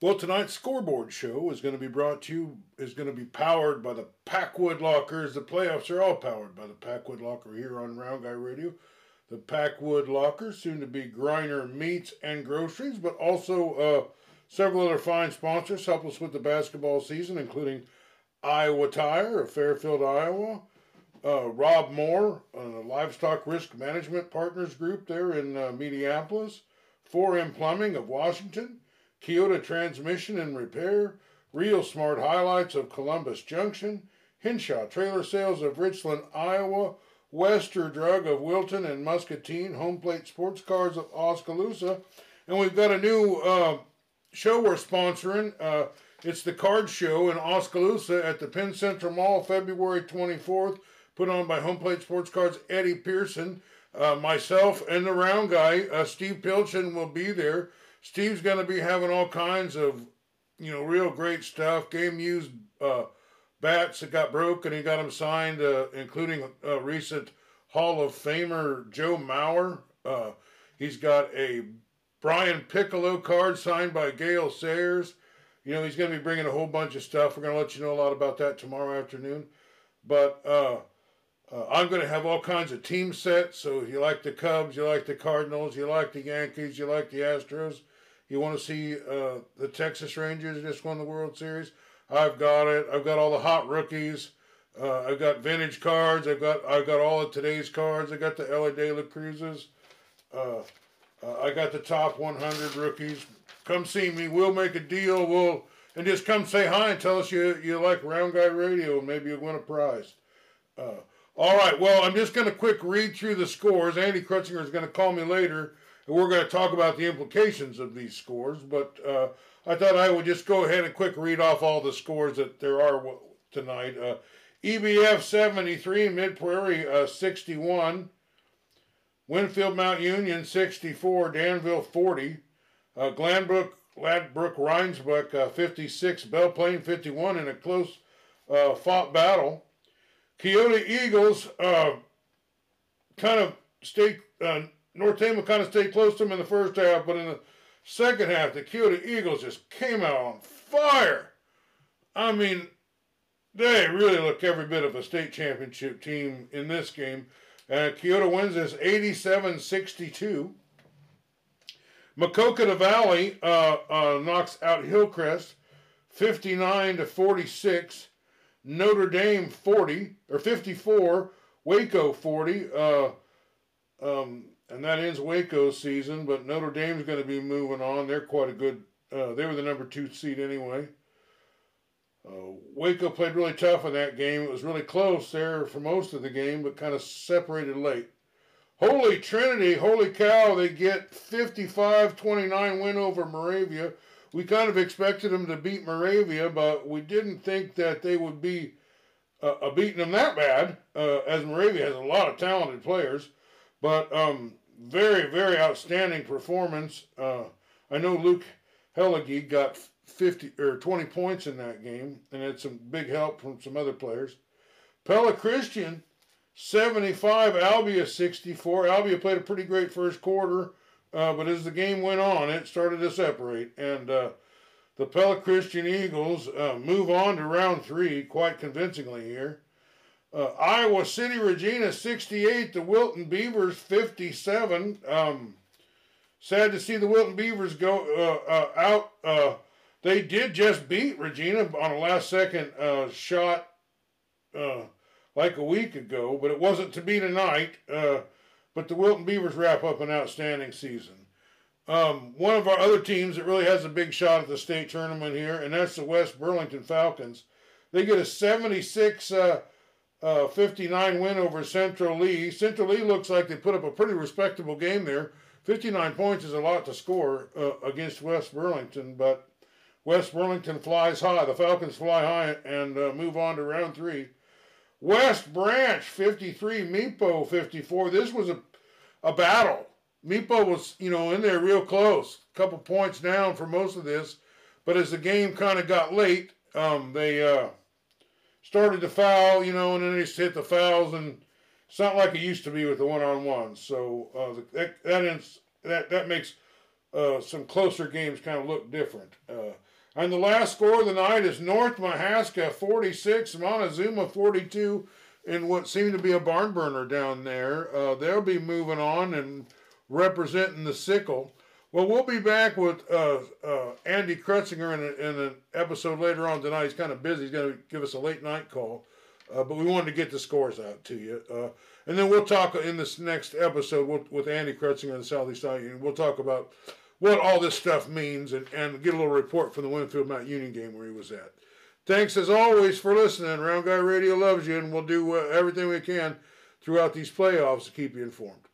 Well, tonight's scoreboard show is going to be brought to you, is going to be powered by the Packwood Lockers. The playoffs are all powered by the Packwood Locker here on Round Guy Radio. The Packwood Locker, soon to be Griner Meats and Groceries, but also uh, several other fine sponsors help us with the basketball season, including Iowa Tire of Fairfield, Iowa, uh, Rob Moore, uh, Livestock Risk Management Partners Group there in uh, Minneapolis, 4M Plumbing of Washington, Keota Transmission and Repair, Real Smart Highlights of Columbus Junction, Hinshaw Trailer Sales of Richland, Iowa, Wester Drug of Wilton and Muscatine, Home Plate Sports Cards of Oskaloosa, and we've got a new uh, show we're sponsoring. Uh, it's the Card Show in Oskaloosa at the Penn Central Mall, February 24th, put on by Home Plate Sports Cards Eddie Pearson. Uh, myself and the round guy, uh, Steve Pilchin, will be there. Steve's going to be having all kinds of, you know, real great stuff. Game used uh, bats that got broken. He got them signed, uh, including a recent Hall of Famer Joe Mauer. Uh, he's got a Brian Piccolo card signed by Gale Sayers. You know, he's going to be bringing a whole bunch of stuff. We're going to let you know a lot about that tomorrow afternoon. But uh, uh, I'm going to have all kinds of team sets. So if you like the Cubs, you like the Cardinals, you like the Yankees, you like the Astros, you want to see uh, the Texas Rangers just won the World Series? I've got it. I've got all the hot rookies. Uh, I've got vintage cards. I've got I've got all of today's cards. I got the Elly De La Cruzes. Uh, uh, I got the top 100 rookies. Come see me. We'll make a deal. We'll and just come say hi and tell us you you like Round Guy Radio and maybe you'll win a prize. Uh, all right. Well, I'm just going to quick read through the scores. Andy Krutzinger is going to call me later and we're going to talk about the implications of these scores, but uh, I thought I would just go ahead and quick read off all the scores that there are tonight. Uh, EBF 73, Mid Prairie uh, 61, Winfield Mount Union 64, Danville 40, uh, Glanbrook, Ladbrook, Rhinesbeck uh, 56, Belle Plaine 51 in a close uh, fought battle. Keota Eagles uh, kind of stayed North kind of stayed close to them in the first half, but in the second half, the Keota Eagles just came out on fire. I mean, they really look every bit of a state championship team in this game. Uh, Keota wins this 87 62. Maquoketa Valley uh, uh, knocks out Hillcrest 59 to 46. Notre Dame 40 or 54. Waco 40. Uh, um, and that ends Waco's season. But Notre Dame's going to be moving on. They're quite a good. Uh, they were the number two seed anyway. Uh, Waco played really tough in that game. It was really close there for most of the game, but kind of separated late. Holy Trinity, holy cow, they get 55 29 win over Moravia. We kind of expected them to beat Moravia, but we didn't think that they would be uh, beating them that bad, uh, as Moravia has a lot of talented players. But um, very, very outstanding performance. Uh, I know Luke Hellige got 50 or 20 points in that game and had some big help from some other players. Pella Christian, 75, Albia 64. Albia played a pretty great first quarter, uh, but as the game went on, it started to separate. And uh, the Pella Christian Eagles uh, move on to round three quite convincingly here. Uh, Iowa City Regina 68, the Wilton Beavers 57. Um, sad to see the Wilton Beavers go uh, uh, out. Uh, they did just beat Regina on a last second uh, shot uh, like a week ago, but it wasn't to be tonight. but the Wilton Beavers wrap up an outstanding season. Um, one of our other teams that really has a big shot at the state tournament here, and that's the West Burlington Falcons. They get a 76- uh, 59 win over Central Lee. Central Lee looks like they put up a pretty respectable game there. 59 points is a lot to score uh, against West Burlington, but West Burlington flies high. The Falcons fly high and uh, move on to round three. West Branch 53, Mepo 54. This was a, a battle. Mepo was, you know, in there real close, a couple points down for most of this, but as the game kind of got late, um, they uh, started to foul, you know, and then they just hit the fouls, and it's not like it used to be with the one-on-one. So uh, the, that that, ends, that that makes uh, some closer games kind of look different. Uh, And the last score of the night is North Mahaska 46, Montezuma 42, in what seemed to be a barn burner down there. Uh, they'll be moving on and representing the sickle. Well, we'll be back with uh, uh, Andy Kretzinger in, a, in, an episode later on tonight. He's kind of busy. He's going to give us a late night call. Uh, but we wanted to get the scores out to you. Uh, and then we'll talk in this next episode with, Andy Kretzinger and the Southeast Union. We'll talk about what all this stuff means and, and get a little report from the Winfield Mount Union game where he was at. Thanks as always for listening. Round Guy Radio loves you, and we'll do uh, everything we can throughout these playoffs to keep you informed.